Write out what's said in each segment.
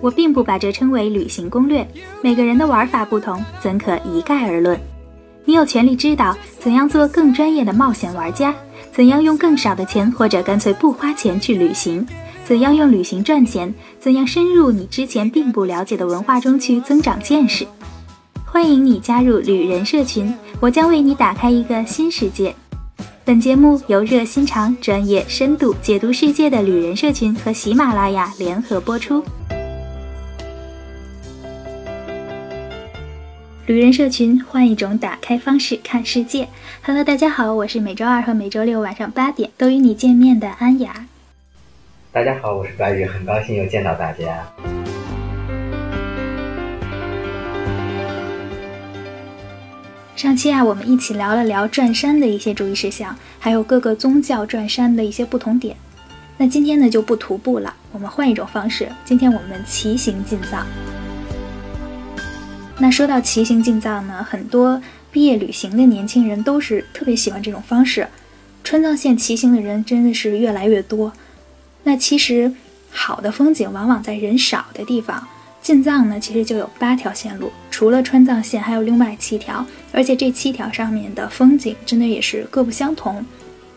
我并不把这称为旅行攻略，每个人的玩法不同，怎可一概而论？你有权利知道怎样做更专业的冒险玩家，怎样用更少的钱或者干脆不花钱去旅行，怎样用旅行赚钱，怎样深入你之前并不了解的文化中去增长见识。欢迎你加入旅人社群，我将为你打开一个新世界。本节目由热心肠、专业、深度解读世界的旅人社群和喜马拉雅联合播出。旅人社群，换一种打开方式看世界。Hello，大家好，我是每周二和每周六晚上八点都与你见面的安雅。大家好，我是白宇，很高兴又见到大家。上期啊，我们一起聊了聊转山的一些注意事项，还有各个宗教转山的一些不同点。那今天呢，就不徒步了，我们换一种方式，今天我们骑行进藏。那说到骑行进藏呢，很多毕业旅行的年轻人都是特别喜欢这种方式。川藏线骑行的人真的是越来越多。那其实好的风景往往在人少的地方。进藏呢，其实就有八条线路，除了川藏线，还有另外七条。而且这七条上面的风景真的也是各不相同。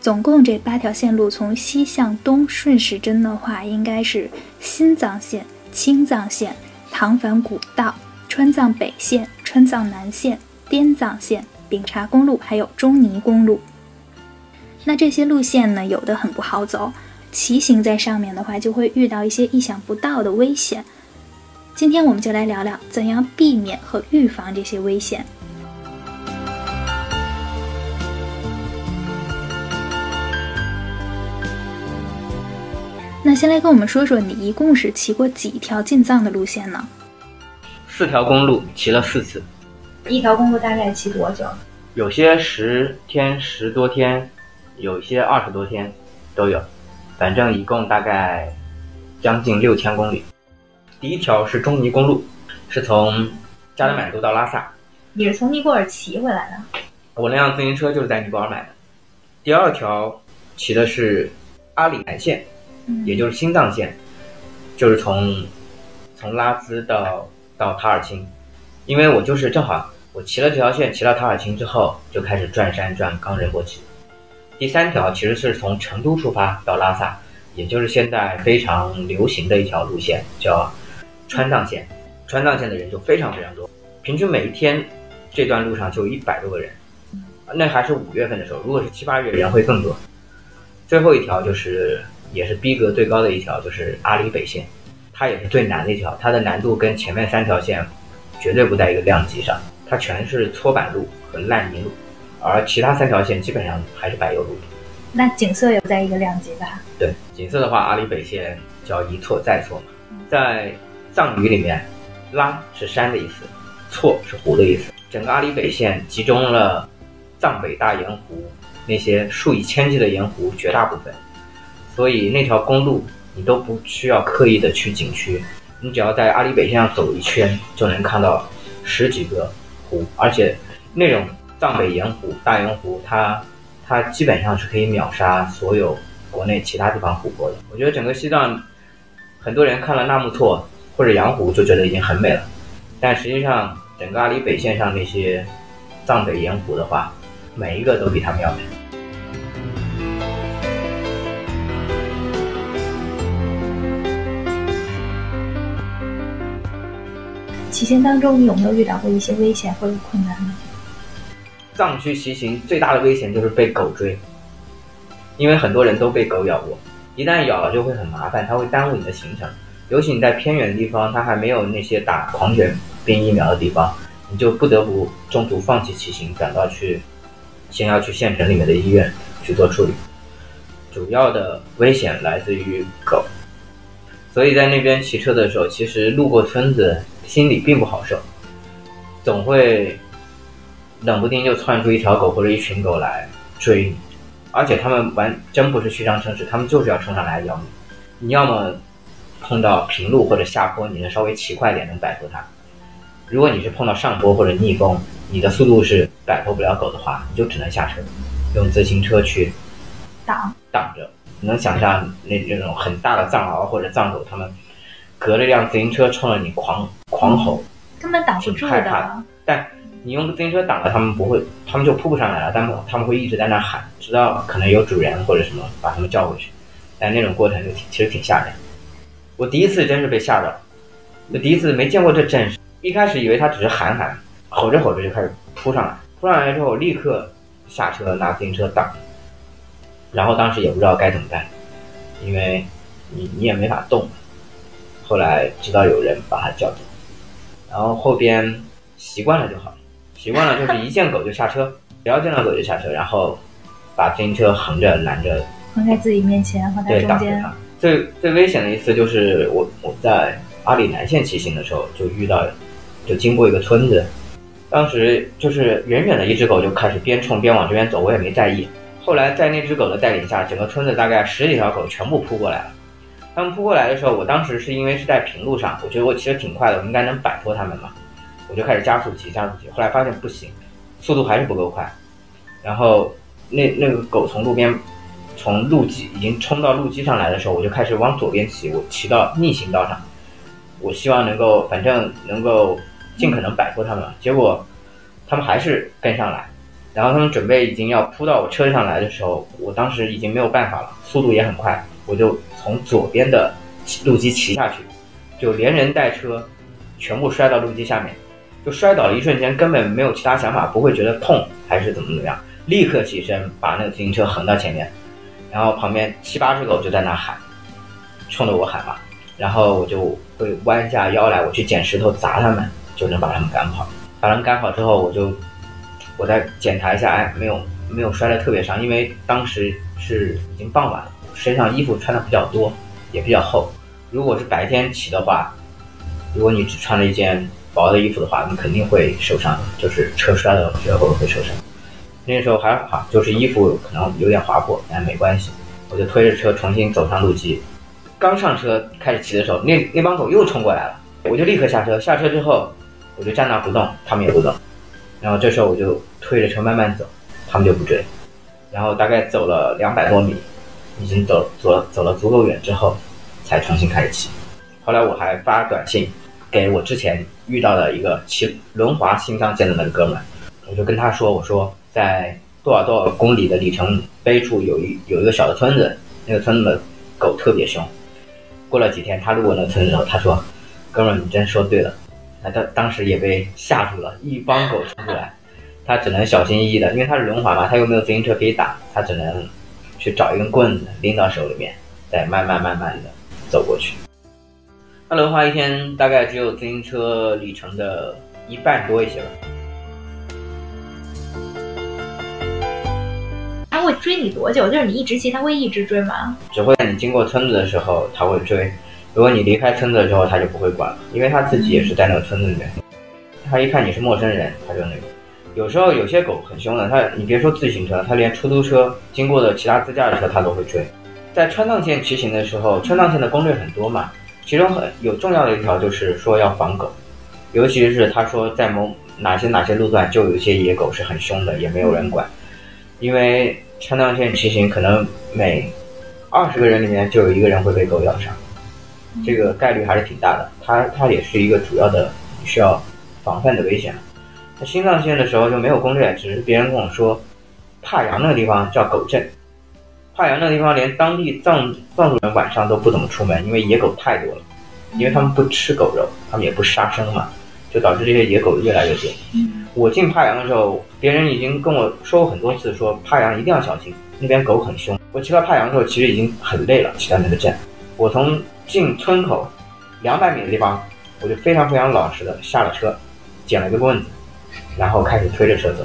总共这八条线路从西向东顺时针的话，应该是新藏线、青藏线、唐凡古道。川藏北线、川藏南线、滇藏线、丙察公路，还有中尼公路。那这些路线呢，有的很不好走，骑行在上面的话，就会遇到一些意想不到的危险。今天我们就来聊聊怎样避免和预防这些危险。那先来跟我们说说，你一共是骑过几条进藏的路线呢？四条公路骑了四次，一条公路大概骑多久？有些十天十多天，有些二十多天，都有。反正一共大概将近六千公里。第一条是中尼公路，是从加德满都到拉萨。你是从尼泊尔骑回来的？我那辆自行车就是在尼泊尔买的。第二条骑的是阿里南线，也就是新藏线，就是从从拉孜到。到塔尔钦，因为我就是正好我骑了这条线，骑到塔尔钦之后就开始转山转冈仁波齐。第三条其实是从成都出发到拉萨，也就是现在非常流行的一条路线，叫川藏线。川藏线的人就非常非常多，平均每一天这段路上就一百多个人。那还是五月份的时候，如果是七八月人会更多。最后一条就是也是逼格最高的一条，就是阿里北线。它也是最难的一条，它的难度跟前面三条线绝对不在一个量级上，它全是搓板路和烂泥路，而其他三条线基本上还是柏油路。那景色也不在一个量级吧？对，景色的话，阿里北线叫一错再错嘛，在藏语里面，拉是山的意思，错是湖的意思。整个阿里北线集中了藏北大盐湖那些数以千计的盐湖绝大部分，所以那条公路。你都不需要刻意的去景区，你只要在阿里北线上走一圈，就能看到十几个湖，而且那种藏北盐湖、大盐湖，它它基本上是可以秒杀所有国内其他地方湖泊的。我觉得整个西藏，很多人看了纳木错或者羊湖就觉得已经很美了，但实际上整个阿里北线上那些藏北盐湖的话，每一个都比它们要美。骑行当中，你有没有遇到过一些危险或者困难呢？藏区骑行最大的危险就是被狗追，因为很多人都被狗咬过，一旦咬了就会很麻烦，它会耽误你的行程。尤其你在偏远的地方，它还没有那些打狂犬病疫苗的地方，你就不得不中途放弃骑行，赶到去，先要去县城里面的医院去做处理。主要的危险来自于狗，所以在那边骑车的时候，其实路过村子。心里并不好受，总会冷不丁就窜出一条狗或者一群狗来追你，而且他们完真不是虚张声势，他们就是要冲上来咬你。你要么碰到平路或者下坡，你能稍微骑快点能摆脱它；如果你是碰到上坡或者逆风，你的速度是摆脱不了狗的话，你就只能下车，用自行车去挡挡着。能想象那那种很大的藏獒或者藏狗，他们。隔着辆自行车冲着你狂狂吼，根本挡不住挺害怕的。但你用自行车挡了，他们不会，他们就扑不上来了，但他们会一直在那喊，直到可能有主人或者什么把他们叫回去。但那种过程就挺其实挺吓人。我第一次真是被吓到，我第一次没见过这阵势。一开始以为他只是喊喊，吼着吼着就开始扑上来，扑上来之后立刻下车拿自行车挡，然后当时也不知道该怎么办，因为你你也没法动。后来直到有人把他叫走，然后后边习惯了就好了，习惯了就是一见狗就下车，只要见到狗就下车，然后把自行车横着拦着横在自己面前，横在对，中间。最最危险的一次就是我我在阿里南线骑行的时候，就遇到，就经过一个村子，当时就是远远的一只狗就开始边冲边往这边走，我也没在意。后来在那只狗的带领下，整个村子大概十几条狗全部扑过来了。他们扑过来的时候，我当时是因为是在平路上，我觉得我骑得挺快的，我应该能摆脱他们嘛，我就开始加速骑，加速骑。后来发现不行，速度还是不够快。然后那那个狗从路边从路基已经冲到路基上来的时候，我就开始往左边骑，我骑到逆行道上，我希望能够反正能够尽可能摆脱他们。结果他们还是跟上来，然后他们准备已经要扑到我车上来的时候，我当时已经没有办法了，速度也很快，我就从左边的路基骑下去，就连人带车全部摔到路基下面，就摔倒了一瞬间根本没有其他想法，不会觉得痛还是怎么怎么样，立刻起身把那个自行车横到前面。然后旁边七八只狗就在那喊，冲着我喊嘛，然后我就会弯下腰来，我去捡石头砸它们，就能把它们赶跑。把它们赶跑之后，我就我再检查一下，哎，没有没有摔得特别伤，因为当时是已经傍晚了，身上衣服穿的比较多，也比较厚。如果是白天骑的话，如果你只穿了一件薄的衣服的话，你肯定会受伤，就是车摔了之后会受伤。那时候还好，就是衣服可能有点划破，但没关系。我就推着车重新走上路基。刚上车开始骑的时候，那那帮狗又冲过来了，我就立刻下车。下车之后，我就站那不动，他们也不动。然后这时候我就推着车慢慢走，他们就不追。然后大概走了两百多米，已经走走走了足够远之后，才重新开始骑。后来我还发短信给我之前遇到的一个骑轮滑新疆线的那个哥们，我就跟他说，我说。在多少多少公里的里程碑处有一有一个小的村子，那个村子的狗特别凶。过了几天，他路过那个村子之后，他说：“哥们，你真说对了。”那他当时也被吓住了，一帮狗冲过来，他只能小心翼翼的，因为他是轮滑嘛，他又没有自行车可以打，他只能去找一根棍子拎到手里面，再慢慢慢慢的走过去。那轮滑一天大概只有自行车里程的一半多一些吧。他会追你多久？就是你一直骑，他会一直追吗？只会在你经过村子的时候，他会追；如果你离开村子的时候，它就不会管了，因为他自己也是在那个村子里面。他一看你是陌生人，他就那个。有时候有些狗很凶的，它你别说自行车，它连出租车经过的其他自驾的车，它都会追。在川藏线骑行的时候，川藏线的攻略很多嘛，其中很有重要的一条就是说要防狗，尤其是他说在某哪些哪些路段就有一些野狗是很凶的，也没有人管，因为。川藏线骑行可能每二十个人里面就有一个人会被狗咬伤，这个概率还是挺大的。它它也是一个主要的需要防范的危险。在新藏线的时候就没有攻略，只是别人跟我说，帕阳那个地方叫狗镇，帕阳那个地方连当地藏藏族人晚上都不怎么出门，因为野狗太多了，因为他们不吃狗肉，他们也不杀生嘛，就导致这些野狗越来越多。我进帕阳的时候，别人已经跟我说过很多次，说帕阳一定要小心，那边狗很凶。我骑到帕阳的时候，其实已经很累了，骑到那个镇。我从进村口两百米的地方，我就非常非常老实的下了车，捡了个棍子，然后开始推着车走，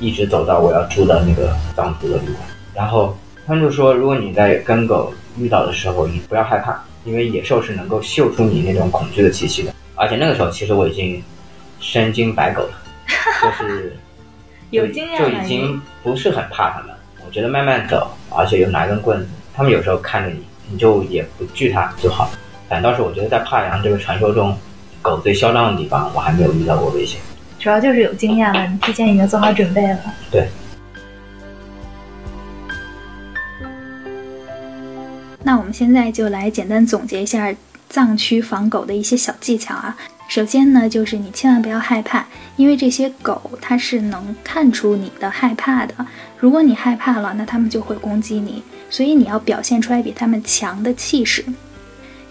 一直走到我要住的那个藏族的旅馆。然后他们就说，如果你在跟狗遇到的时候，你不要害怕，因为野兽是能够嗅出你那种恐惧的气息的。而且那个时候，其实我已经身经百狗了。就是有经验就已经不是很怕他们。我觉得慢慢走，而且又拿根棍子，他们有时候看着你，你就也不惧他就好。反倒是我觉得在帕阳这个传说中，狗最嚣张的地方，我还没有遇到过危险。主要就是有经验了，你提前已经做好准备了。对。那我们现在就来简单总结一下藏区防狗的一些小技巧啊。首先呢，就是你千万不要害怕，因为这些狗它是能看出你的害怕的。如果你害怕了，那它们就会攻击你，所以你要表现出来比它们强的气势。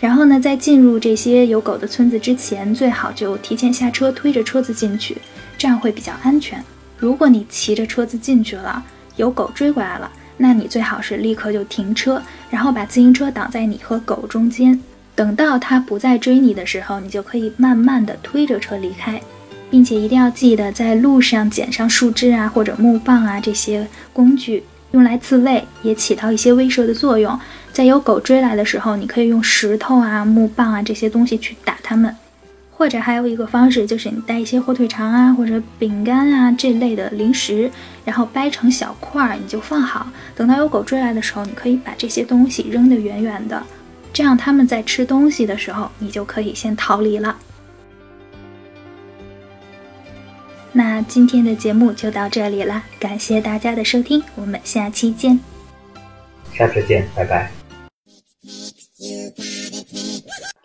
然后呢，在进入这些有狗的村子之前，最好就提前下车，推着车子进去，这样会比较安全。如果你骑着车子进去了，有狗追过来了，那你最好是立刻就停车，然后把自行车挡在你和狗中间。等到它不再追你的时候，你就可以慢慢的推着车离开，并且一定要记得在路上捡上树枝啊或者木棒啊这些工具，用来自卫，也起到一些威慑的作用。在有狗追来的时候，你可以用石头啊、木棒啊这些东西去打它们，或者还有一个方式就是你带一些火腿肠啊或者饼干啊这类的零食，然后掰成小块儿，你就放好。等到有狗追来的时候，你可以把这些东西扔得远远的。这样，他们在吃东西的时候，你就可以先逃离了。那今天的节目就到这里了，感谢大家的收听，我们下期见。下次见，拜拜。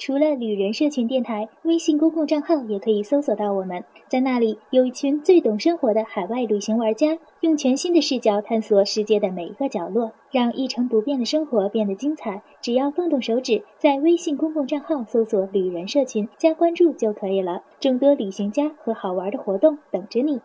除了旅人社群电台，微信公共账号也可以搜索到我们。在那里，有一群最懂生活的海外旅行玩家，用全新的视角探索世界的每一个角落，让一成不变的生活变得精彩。只要动动手指，在微信公共账号搜索“旅人社群”加关注就可以了。众多旅行家和好玩的活动等着你。